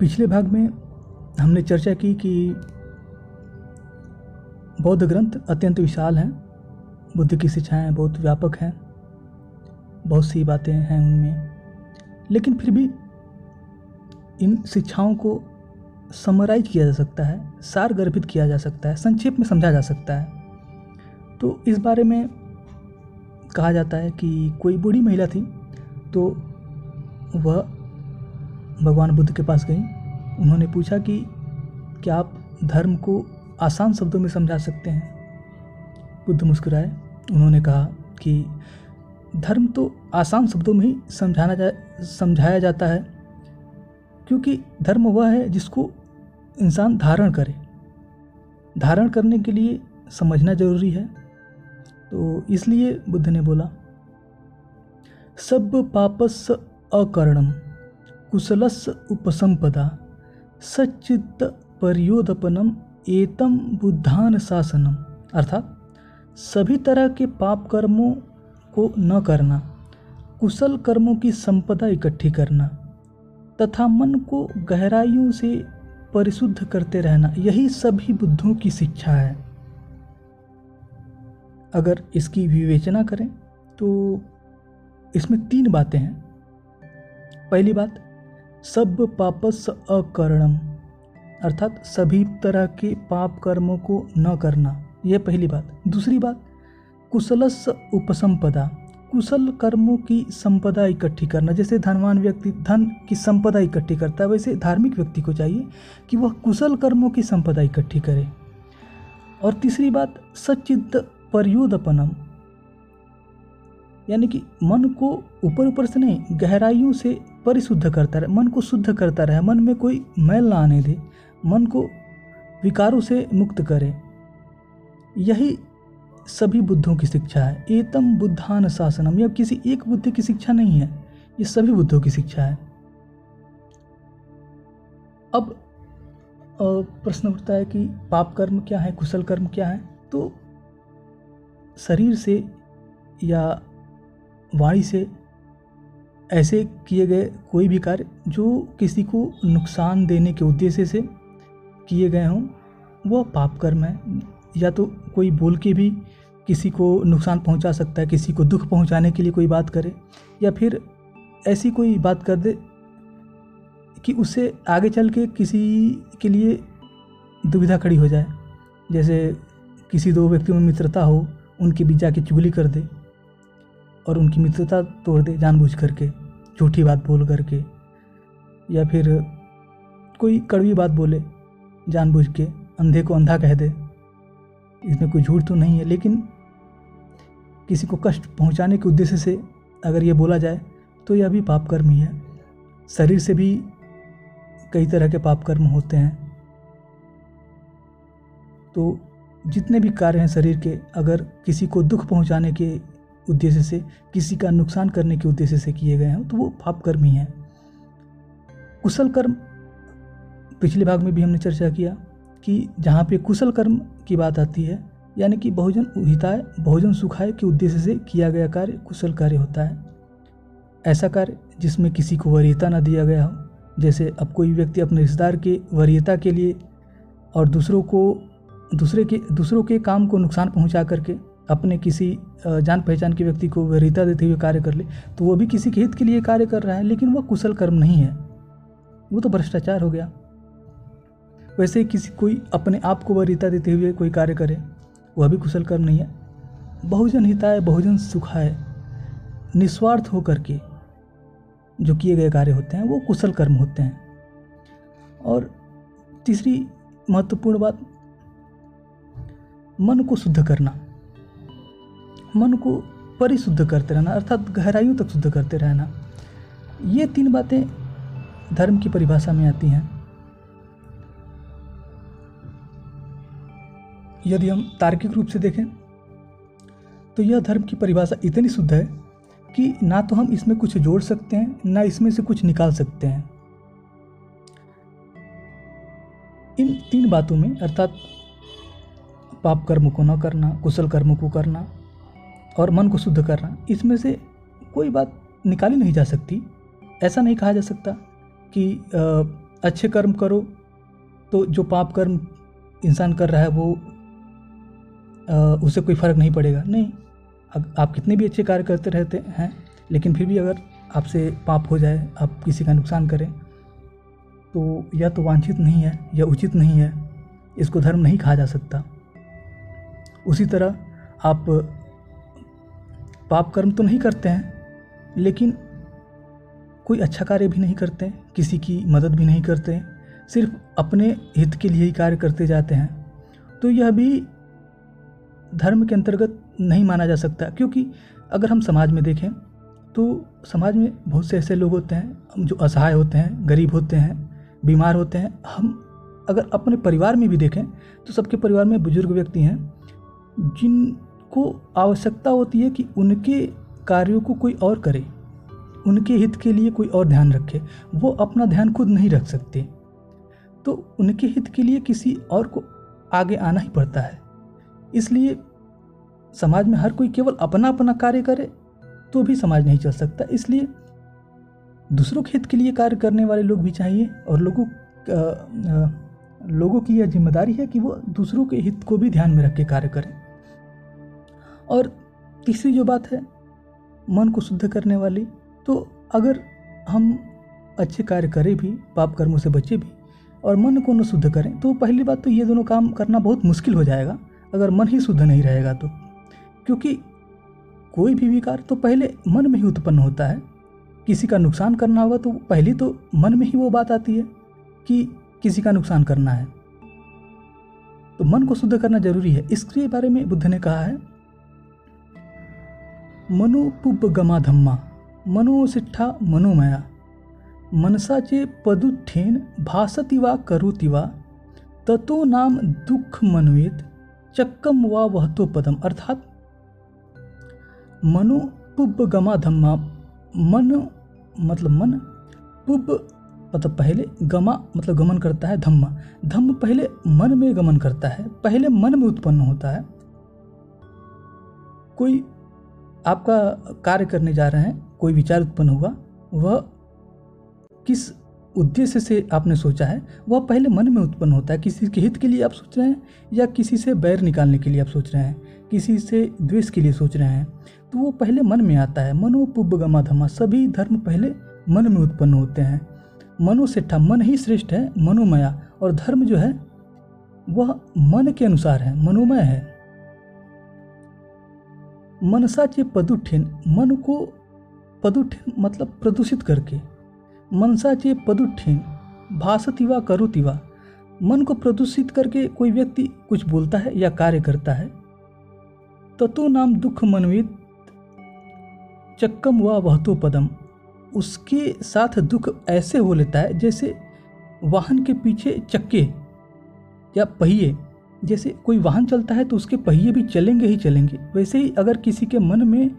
पिछले भाग में हमने चर्चा की कि बौद्ध ग्रंथ अत्यंत विशाल हैं, बुद्ध की शिक्षाएँ बहुत व्यापक हैं, बहुत सी बातें हैं उनमें। लेकिन फिर भी इन शिक्षाओं को समराइज किया जा सकता है सार गर्भित किया जा सकता है, संक्षेप में समझा जा सकता है। तो इस बारे में कहा जाता है कि कोई बूढ़ी महिला थी तो वह भगवान बुद्ध के पास गई। उन्होंने पूछा कि क्या आप धर्म को आसान शब्दों में समझा सकते हैं? बुद्ध मुस्कुराए। उन्होंने कहा कि धर्म तो आसान शब्दों में ही समझाना जा, समझाया जाता है, क्योंकि धर्म वह है जिसको इंसान धारण करे। धारण करने के लिए समझना ज़रूरी है। तो इसलिए बुद्ध ने बोला, सब पापस अकर्णम कुशलस उपसंपदा सचित परियोदपनम एतम बुद्धान शासनम। अर्थात सभी तरह के पाप कर्मों को न करना, कुशल कर्मों की संपदा इकट्ठी करना, तथा मन को गहराइयों से परिशुद्ध करते रहना, यही सभी बुद्धों की शिक्षा है। अगर इसकी विवेचना करें तो इसमें तीन बातें हैं। पहली बात सब पापस अकर्णम, अर्थात सभी तरह के पाप कर्मों को न करना। यह पहली बात। दूसरी बात, कुशलस उपसंपदा। कुशल कर्मों की संपदा इकट्ठी करना। जैसे धनवान व्यक्ति धन की संपदा इकट्ठी करता है, वैसे धार्मिक व्यक्ति को चाहिए कि वह कुशल कर्मों की संपदा इकट्ठी करे। और तीसरी बात सचिद परयोदपनम। यानी कि मन को ऊपर ऊपर से नहीं, गहराइयों से परिशुद्ध करता रहे, मन को शुद्ध करता रहे, मन में कोई मैल ना आने दे, मन को विकारों से मुक्त करे। यही सभी बुद्धों की शिक्षा है। एतम बुद्धान शासनम, यह किसी एक बुद्धि की शिक्षा नहीं है, ये सभी बुद्धों की शिक्षा है। अब प्रश्न उठता है कि पाप कर्म क्या है, कुशल कर्म क्या है? तो शरीर से या वाणी से ऐसे किए गए कोई भी कार्य जो किसी को नुकसान देने के उद्देश्य से किए गए हों वह पाप कर्म है। या तो कोई बोल के भी किसी को नुकसान पहुँचा सकता है, किसी को दुख पहुँचाने के लिए कोई बात करे, या फिर ऐसी कोई बात कर दे कि उससे आगे चल के किसी के लिए दुविधा खड़ी हो जाए। जैसे किसी दो व्यक्तियों में मित्रता हो, उनके बीच जाके चुगली कर दे। और उनकी मित्रता तोड़ दे जानबूझ करके, झूठी बात बोल करके, या फिर कोई कड़वी बात बोले, जानबूझ के, अंधे को अंधा कह दे। इसमें कोई झूठ तो नहीं है, लेकिन किसी को कष्ट पहुँचाने के उद्देश्य से अगर ये बोला जाए तो यह भी पाप कर्म ही है। शरीर से भी कई तरह के पाप कर्म होते हैं। तो जितने भी कार्य हैं शरीर के, अगर किसी को दुख पहुँचाने के उद्देश्य से, किसी का नुकसान करने के उद्देश्य से किए गए हैं तो वो पाप कर्म ही हैं। कुशल कर्म, पिछले भाग में भी हमने चर्चा किया कि जहाँ पे कुशल कर्म की बात आती है, यानी कि बहुजन हिताय, बहुजन सुखाय के उद्देश्य से किया गया कार्य, कुशल कार्य होता है। ऐसा कार्य जिसमें किसी को वरीयता न दिया गया हो, जैसे अब कोई व्यक्ति अपने रिश्तेदार के वरीयता के लिए और दूसरों को, दूसरे के, दूसरों के काम को नुकसान पहुँचा करके अपने किसी जान पहचान के व्यक्ति को वरीयता देते हुए कार्य कर ले तो वो भी किसी के हित के लिए कार्य कर रहा है, लेकिन वह कुशल कर्म नहीं है। वो तो भ्रष्टाचार हो गया। वैसे किसी, कोई अपने आप को वरीयता देते हुए कोई कार्य करे, वह भी कुशल कर्म नहीं है। बहुजन हिताय, बहुजन सुखाय, निस्वार्थ होकर के जो किए गए कार्य होते हैं, वो कुशल कर्म होते हैं। और तीसरी महत्वपूर्ण बात, मन को शुद्ध करना। मन को परिशुद्ध करते रहना, अर्थात गहराइयों तक शुद्ध करते रहना, ये तीन बातें धर्म की परिभाषा में आती हैं। यदि हम तार्किक रूप से देखें तो यह धर्म की परिभाषा इतनी शुद्ध है कि ना तो हम इसमें कुछ जोड़ सकते हैं, ना इसमें से कुछ निकाल सकते हैं। इन तीन बातों में, अर्थात पाप कर्म को न करना, कुशल कर्म को करना और मन को शुद्ध करना, इसमें से कोई बात निकाली नहीं जा सकती। ऐसा नहीं कहा जा सकता कि अच्छे कर्म करो तो जो पाप कर्म इंसान कर रहा है वो उसे कोई फ़र्क नहीं पड़ेगा। नहीं आप कितने भी अच्छे कार्य करते रहते हैं, लेकिन फिर भी अगर आपसे पाप हो जाए, आप किसी का नुकसान करें तो यह तो वांछित नहीं है, या उचित नहीं है, इसको धर्म नहीं कहा जा सकता। उसी तरह आप पाप कर्म तो नहीं करते हैं, लेकिन कोई अच्छा कार्य भी नहीं करते, किसी की मदद भी नहीं करते, सिर्फ़ अपने हित के लिए ही कार्य करते जाते हैं। तो यह भी धर्म के अंतर्गत नहीं माना जा सकता, क्योंकि अगर हम समाज में देखें तो समाज में बहुत से ऐसे लोग होते हैं, जो असहाय होते हैं, गरीब होते हैं, बीमार होते हैं। हम अगर अपने परिवार में भी देखें तो सबके परिवार में बुज़ुर्ग व्यक्ति हैं जिनको आवश्यकता होती है कि उनके कार्यों को कोई और करे, उनके हित के लिए कोई और ध्यान रखे, वो अपना ध्यान खुद नहीं रख सकते। तो उनके हित के लिए किसी और को आगे आना ही पड़ता है। इसलिए समाज में हर कोई केवल अपना अपना कार्य करे तो भी समाज नहीं चल सकता। इसलिए दूसरों के हित के लिए कार्य करने वाले लोग भी चाहिए और लोगों लोगों की यह ज़िम्मेदारी है कि वो दूसरों के हित को भी ध्यान में रख के कार्य करें। और तीसरी जो बात है, मन को शुद्ध करने वाली तो अगर हम अच्छे कार्य करें भी, पाप कर्मों से बचे भी, और मन को न शुद्ध करें तो पहली बात तो ये दोनों काम करना बहुत मुश्किल हो जाएगा, अगर मन ही शुद्ध नहीं रहेगा तो। क्योंकि कोई भी विकार तो पहले मन में ही उत्पन्न होता है। किसी का नुकसान करना होगा तो पहले तो मन में ही वो बात आती है कि किसी का नुकसान करना है। तो मन को शुद्ध करना ज़रूरी है। इसके बारे में बुद्ध ने कहा है मनो गमा धम्मा, मनो सिट्ठा मनोमया। मनसाचे पदुठेन भासति वा करोति वा ततो नाम दुख मनवेत, चक्कम वा वहतो पदम। अर्थात मनो पुब गमा धम्मा, मन मतलब मन पुब मतलब पहले गमा मतलब गमन करता है धम्मा। धम्म पहले मन में गमन करता है, पहले मन में उत्पन्न होता है। कोई आपका कार्य करने जा रहे हैं, कोई विचार उत्पन्न हुआ, वह किस उद्देश्य से आपने सोचा है, वह पहले मन में उत्पन्न होता है, किसी के हित के लिए आप सोच रहे हैं या किसी से बैर निकालने के लिए आप सोच रहे हैं, किसी से द्वेष के लिए सोच रहे हैं? तो वो पहले मन में आता है मनोपुब गमा धमा सभी धर्म पहले मन में उत्पन्न होते हैं। मनो मन ही श्रेष्ठ है, मनोमया, और धर्म जो है, वह मन के अनुसार है, मनोमय है। मनसा चे पदुठिन मन को पदुठिन मतलब प्रदूषित करके, मनसाचे पदुठेन भाषतिवा करुतिवा मन को प्रदूषित करके कोई व्यक्ति कुछ बोलता है या कार्य करता है, ततो नाम दुख मनवित चक्कम व वहतो पदम। उसके साथ दुख ऐसे हो लेता है जैसे वाहन के पीछे चक्के या पहिए। जैसे कोई वाहन चलता है तो उसके पहिए भी चलेंगे ही चलेंगे। वैसे ही अगर किसी के मन में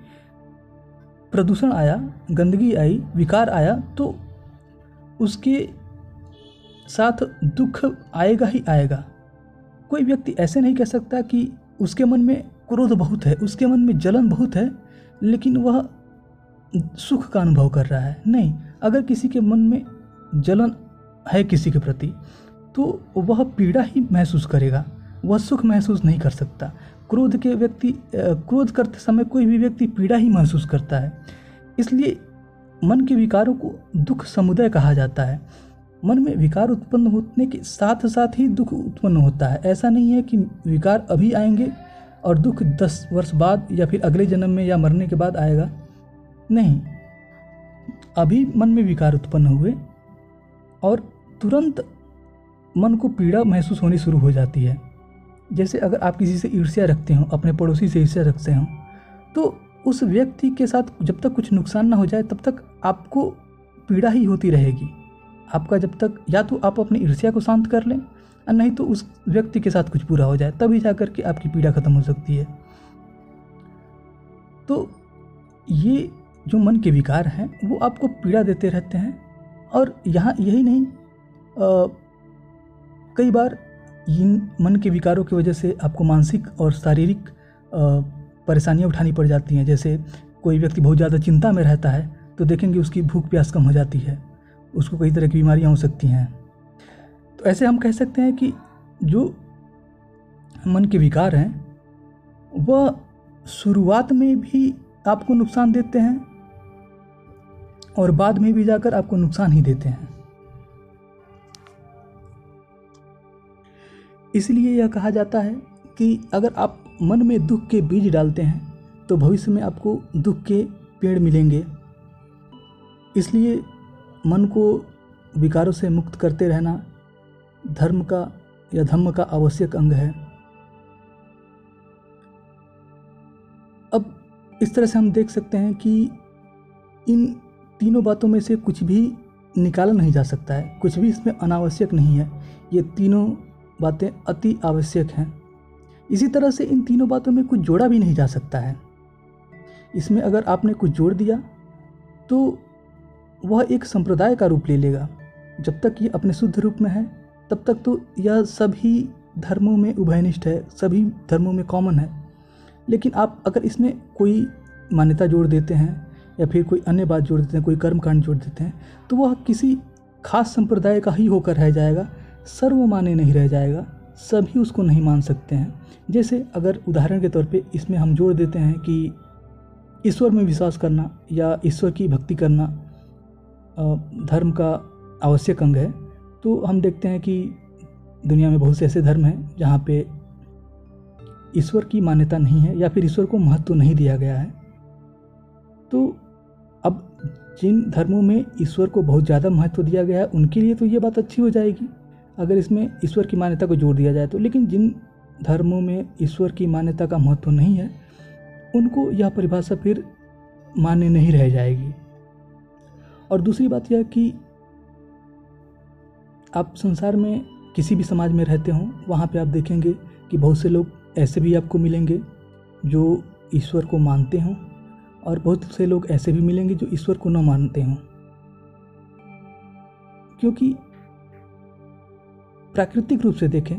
प्रदूषण आया, गंदगी आई, विकार आया तो उसके साथ दुख आएगा ही आएगा। कोई व्यक्ति ऐसे नहीं कह सकता कि उसके मन में क्रोध बहुत है, उसके मन में जलन बहुत है, लेकिन वह सुख का अनुभव कर रहा है। नहीं, अगर किसी के मन में जलन है किसी के प्रति तो वह पीड़ा ही महसूस करेगा। वह सुख महसूस नहीं कर सकता। क्रोध के व्यक्ति क्रोध करते समय कोई भी व्यक्ति पीड़ा ही महसूस करता है। इसलिए मन के विकारों को दुख समुदाय कहा जाता है। मन में विकार उत्पन्न होने के साथ साथ ही दुख उत्पन्न होता है। ऐसा नहीं है कि विकार अभी आएँगे और दुख दस वर्ष बाद या फिर अगले जन्म में या मरने के बाद आएगा। नहीं। अभी मन में विकार उत्पन्न हुए और तुरंत मन को पीड़ा महसूस होनी शुरू हो जाती है। जैसे अगर आप किसी से ईर्ष्या रखते हो अपने पड़ोसी से ईर्ष्या रखते हो तो उस व्यक्ति के साथ जब तक कुछ नुकसान ना हो जाए तब तक आपको पीड़ा ही होती रहेगी। आपका जब तक या तो आप अपनी ईर्ष्या को शांत कर लें और नहीं तो उस व्यक्ति के साथ कुछ पूरा हो जाए तभी जा कर के आपकी पीड़ा खत्म हो सकती है। तो ये जो मन के विकार हैं वो आपको पीड़ा देते रहते हैं और यहाँ यही नहीं आ, कई बार इन मन के विकारों की वजह से आपको मानसिक और शारीरिक परेशानियाँ उठानी पड़ जाती हैं। जैसे कोई व्यक्ति बहुत ज़्यादा चिंता में रहता है तो देखेंगे उसकी भूख प्यास कम हो जाती है। उसको कई तरह की बीमारियाँ हो सकती हैं। तो ऐसे हम कह सकते हैं कि जो मन के विकार हैं, वह शुरुआत में भी आपको नुकसान देते हैं और बाद में भी जाकर आपको नुकसान ही देते हैं। इसलिए यह कहा जाता है कि अगर आप मन में दुख के बीज डालते हैं तो भविष्य में आपको दुख के पेड़ मिलेंगे। इसलिए मन को विकारों से मुक्त करते रहना धर्म का या धम्म का आवश्यक अंग है। अब इस तरह से हम देख सकते हैं कि इन तीनों बातों में से कुछ भी निकाला नहीं जा सकता है, कुछ भी इसमें अनावश्यक नहीं है। ये तीनों बातें अति आवश्यक हैं। इसी तरह से इन तीनों बातों में कुछ जोड़ा भी नहीं जा सकता है। इसमें अगर आपने कुछ जोड़ दिया तो वह एक संप्रदाय का रूप ले लेगा। जब तक ये अपने शुद्ध रूप में है, तब तक तो यह सभी धर्मों में उभयनिष्ठ है, सभी धर्मों में कॉमन है। लेकिन आप अगर इसमें कोई मान्यता जोड़ देते हैं, या फिर कोई अन्य बात जोड़ देते हैं, कोई कर्मकांड जोड़ देते हैं तो वह किसी खास संप्रदाय का ही होकर रह जाएगा। सर्वमान्य नहीं रह जाएगा, सभी उसको नहीं मान सकते हैं। जैसे अगर उदाहरण के तौर पे इसमें हम जोड़ देते हैं कि ईश्वर में विश्वास करना या ईश्वर की भक्ति करना धर्म का आवश्यक अंग है तो हम देखते हैं कि दुनिया में बहुत से ऐसे धर्म हैं जहाँ पे ईश्वर की मान्यता नहीं है या फिर ईश्वर को महत्व नहीं दिया गया है। तो अब जिन धर्मों में ईश्वर को बहुत ज़्यादा महत्व दिया गया है, उनके लिए तो ये बात अच्छी हो जाएगी। अगर इसमें ईश्वर की मान्यता को जोड़ दिया जाए तो लेकिन जिन धर्मों में ईश्वर की मान्यता का महत्व नहीं है, उनको यह परिभाषा फिर मान्य नहीं रह जाएगी। और दूसरी बात यह कि आप संसार में किसी भी समाज में रहते हों, वहाँ पे आप देखेंगे कि बहुत से लोग ऐसे भी आपको मिलेंगे जो ईश्वर को मानते हों, और बहुत से लोग ऐसे भी मिलेंगे जो ईश्वर को न मानते हों। क्योंकि प्राकृतिक रूप से देखें,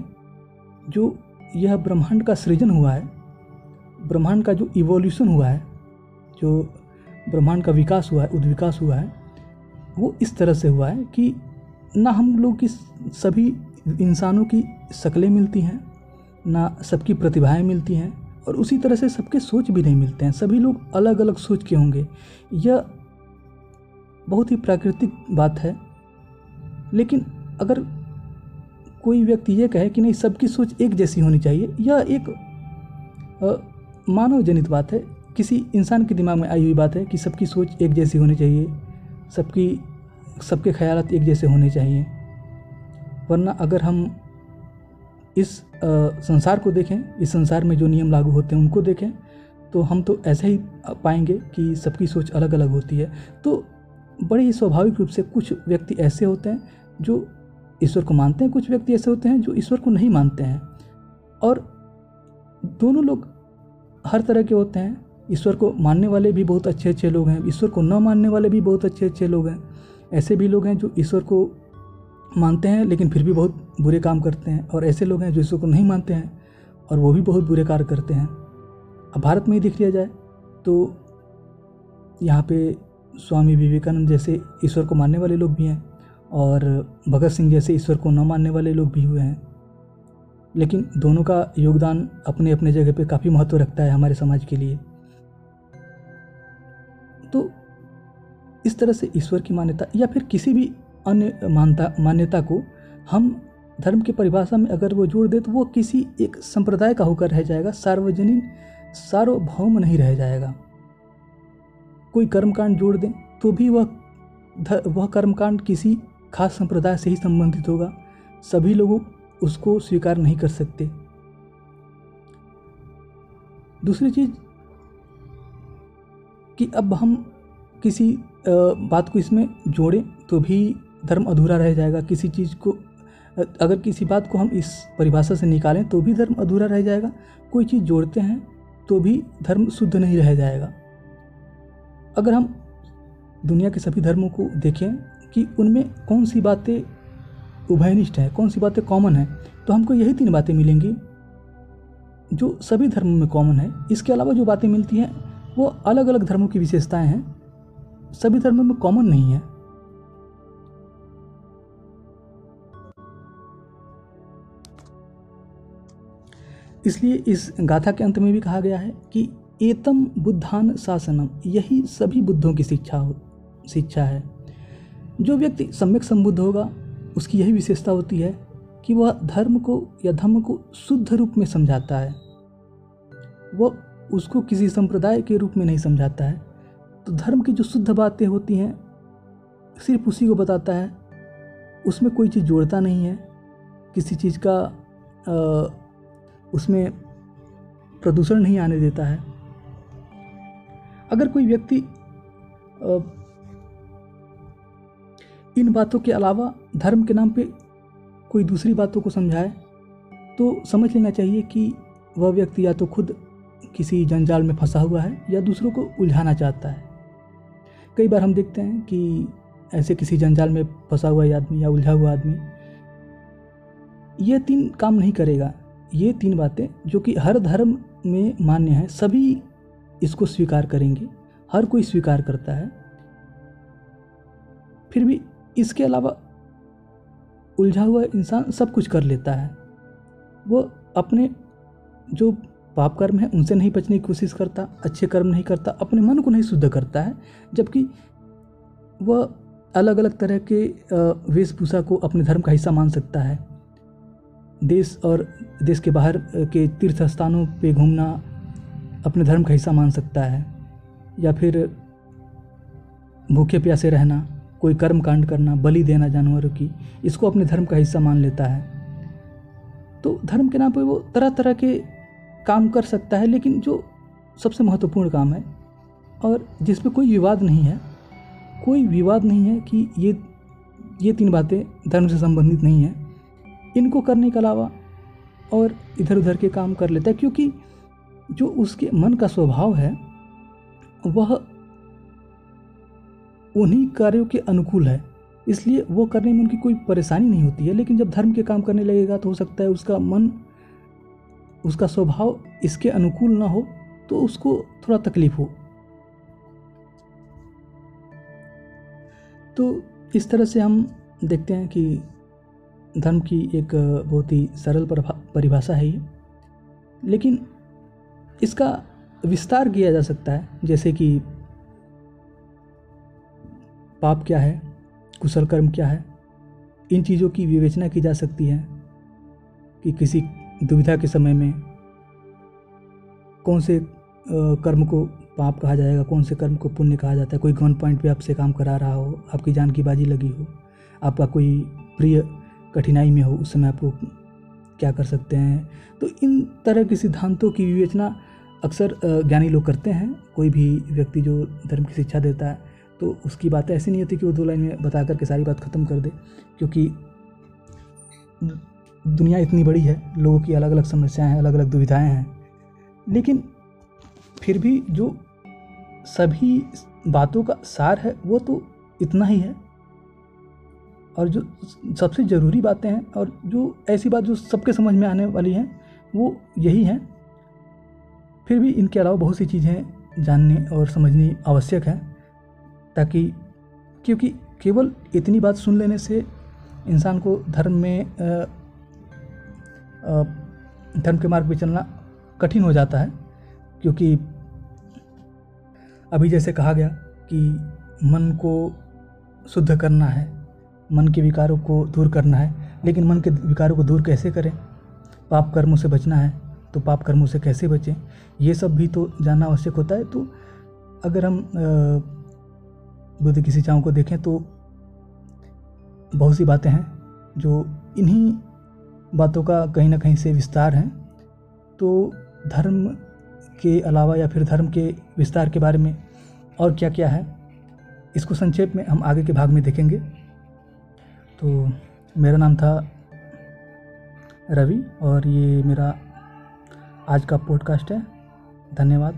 जो यह ब्रह्मांड का सृजन हुआ है, ब्रह्मांड का जो इवोल्यूशन हुआ है, जो ब्रह्मांड का विकास हुआ है, उद्विकास हुआ है, वो इस तरह से हुआ है कि ना हम लोग की सभी इंसानों की शक्लें मिलती हैं, ना सबकी प्रतिभाएँ मिलती हैं, और उसी तरह से सबके सोच भी नहीं मिलते हैं। सभी लोग अलग अलग सोच के होंगे। यह बहुत ही प्राकृतिक बात है। लेकिन अगर कोई व्यक्ति ये कहे कि नहीं सबकी सोच एक जैसी होनी चाहिए। यह एक मानव जनित बात है। किसी इंसान के दिमाग में आई हुई बात है कि सबकी सोच एक जैसी होनी चाहिए सबकी सबके ख्याल एक जैसे होने चाहिए। वरना अगर हम इस आ, संसार को देखें इस संसार में जो नियम लागू होते हैं उनको देखें तो हम तो ऐसे ही पाएँगे कि सबकी सोच अलग अलग होती है। तो बड़े ही स्वाभाविक रूप से कुछ व्यक्ति ऐसे होते हैं जो ईश्वर को मानते हैं, कुछ व्यक्ति ऐसे होते हैं जो ईश्वर को नहीं मानते हैं। और दोनों लोग हर तरह के होते हैं। ईश्वर को मानने वाले भी बहुत अच्छे अच्छे लोग हैं, ईश्वर को न मानने वाले भी बहुत अच्छे अच्छे लोग हैं। ऐसे भी लोग हैं जो ईश्वर को मानते हैं, लेकिन फिर भी बहुत बुरे काम करते हैं। और ऐसे लोग हैं जो ईश्वर को नहीं मानते हैं, और वो भी बहुत बुरे कार्य करते हैं। अब भारत में ही देख लिया जाए तो यहाँ पे स्वामी विवेकानंद जैसे ईश्वर को मानने वाले लोग भी हैं। और भगत सिंह जैसे ईश्वर को न मानने वाले लोग भी हुए हैं। लेकिन दोनों का योगदान अपने अपने जगह पे काफ़ी महत्व रखता है हमारे समाज के लिए। तो इस तरह से ईश्वर की मान्यता या फिर किसी भी अन्य मानता, मान्यता को हम धर्म की परिभाषा में अगर वो जोड़ दे तो वो किसी एक संप्रदाय का होकर रह जाएगा, सार्वजनिक, सार्वभौम नहीं रह जाएगा। कोई कर्मकांड जोड़ दें तो भी वह वह कर्मकांड किसी खास संप्रदाय से ही संबंधित होगा। सभी लोग उसको स्वीकार नहीं कर सकते। दूसरी चीज़ कि अब हम किसी बात को इसमें जोड़ें तो भी धर्म अधूरा रह जाएगा। किसी चीज़ को अगर किसी बात को हम इस परिभाषा से निकालें तो भी धर्म अधूरा रह जाएगा। कोई चीज़ जोड़ते हैं तो भी धर्म शुद्ध नहीं रह जाएगा। अगर हम दुनिया के सभी धर्मों को देखें कि उनमें कौन सी बातें उभयनिष्ठ है, कौन सी बातें कॉमन हैं तो हमको यही तीन बातें मिलेंगी जो सभी धर्मों में कॉमन है। इसके अलावा जो बातें मिलती हैं, वो अलग अलग धर्मों की विशेषताएँ हैं। सभी धर्मों में कॉमन नहीं है। इसलिए इस गाथा के अंत में भी कहा गया है कि एतम बुद्धान शासनम, यही सभी बुद्धों की शिक्षा हो, शिक्षा है। जो व्यक्ति सम्यक संबुद्ध होगा उसकी यही विशेषता होती है कि वह धर्म को या धर्म को शुद्ध रूप में समझाता है। वह उसको किसी संप्रदाय के रूप में नहीं समझाता है। तो धर्म की जो शुद्ध बातें होती हैं सिर्फ़ उसी को बताता है। उसमें कोई चीज़ जोड़ता नहीं है। किसी चीज़ का आ, उसमें प्रदूषण नहीं आने देता है। अगर कोई व्यक्ति इन बातों के अलावा धर्म के नाम पे कोई दूसरी बातों को समझाए तो समझ लेना चाहिए कि वह व्यक्ति या तो खुद किसी जंजाल में फंसा हुआ है या दूसरों को उलझाना चाहता है। कई बार हम देखते हैं कि ऐसे किसी जंजाल में फंसा हुआ आदमी या उलझा हुआ आदमी, ये तीन काम नहीं करेगा। ये तीन बातें जो कि हर धर्म में मान्य है, सभी इसको स्वीकार करेंगे। हर कोई स्वीकार करता है, फिर भी इसके अलावा उलझा हुआ इंसान सब कुछ कर लेता है। वो अपने जो पाप कर्म है, उनसे नहीं बचने की कोशिश करता, अच्छे कर्म नहीं करता, अपने मन को नहीं शुद्ध करता है, जबकि वह अलग अलग तरह के वेशभूषा को अपने धर्म का हिस्सा मान सकता है। देश और देश के बाहर के तीर्थ स्थानों पे घूमना अपने धर्म का हिस्सा मान सकता है, या फिर भूखे प्यासे रहना। कोई कर्म कांड करना, बलि देना जानवरों की, इसको अपने धर्म का हिस्सा मान लेता है। तो धर्म के नाम पर वो तरह तरह के काम कर सकता है, लेकिन जो सबसे महत्वपूर्ण काम है, और जिस पर कोई विवाद नहीं है, कोई विवाद नहीं है कि ये ये तीन बातें धर्म से संबंधित नहीं हैं। इनको करने के अलावा और इधर उधर के काम कर लेता है, क्योंकि जो उसके मन का स्वभाव है, वह उन्हीं कार्यों के अनुकूल है। इसलिए वो करने में उनकी कोई परेशानी नहीं होती है, लेकिन जब धर्म के काम करने लगेगा तो हो सकता है उसका मन, उसका स्वभाव इसके अनुकूल ना हो तो उसको थोड़ा तकलीफ़ हो। तो इस तरह से हम देखते हैं कि धर्म की एक बहुत ही सरल परिभाषा है ये। लेकिन इसका विस्तार किया जा सकता है, जैसे कि पाप क्या है? कुशल कर्म क्या है? इन चीज़ों की विवेचना की जा सकती है कि किसी दुविधा के समय में कौन से कर्म को पाप कहा जाएगा, कौन से कर्म को पुण्य कहा जाता है। कोई गन पॉइंट पे आपसे काम करा रहा हो, आपकी जान की बाजी लगी हो, आपका कोई प्रिय कठिनाई में हो, उस समय आपको क्या कर सकते हैं? तो इन तरह के सिद्धांतों की विवेचना अक्सर ज्ञानी लोग करते हैं। कोई भी व्यक्ति जो धर्म की शिक्षा देता है तो उसकी बातें ऐसी नहीं होती कि वो दो लाइन में बता करके सारी बात ख़त्म कर दे, क्योंकि दुनिया इतनी बड़ी है, लोगों की अलग अलग समस्याएँ हैं अलग अलग दुविधाएँ हैं। लेकिन फिर भी जो सभी बातों का सार है, वो तो इतना ही है। और जो सबसे ज़रूरी बातें हैं और जो ऐसी बात जो सबके समझ में आने वाली हैं, वो यही हैं। फिर भी इनके अलावा बहुत सी चीज़ें जानने और समझनी आवश्यक है। ताकि क्योंकि केवल इतनी बात सुन लेने से इंसान को धर्म में धर्म के मार्ग पर चलना कठिन हो जाता है। क्योंकि अभी जैसे कहा गया कि मन को शुद्ध करना है, मन के विकारों को दूर करना है, लेकिन मन के विकारों को दूर कैसे करें? पाप कर्मों से बचना है तो पाप कर्मों से कैसे बचें? ये सब भी तो जानना आवश्यक होता है। तो अगर हम बुद्ध की शिक्षाओं को देखें तो बहुत सी बातें हैं जो इन्हीं बातों का कहीं ना कहीं से विस्तार है। तो धर्म के अलावा या फिर धर्म के विस्तार के बारे में और क्या क्या है, इसको संक्षेप में हम आगे के भाग में देखेंगे। तो मेरा नाम था रवि और ये मेरा आज का पॉडकास्ट है। धन्यवाद।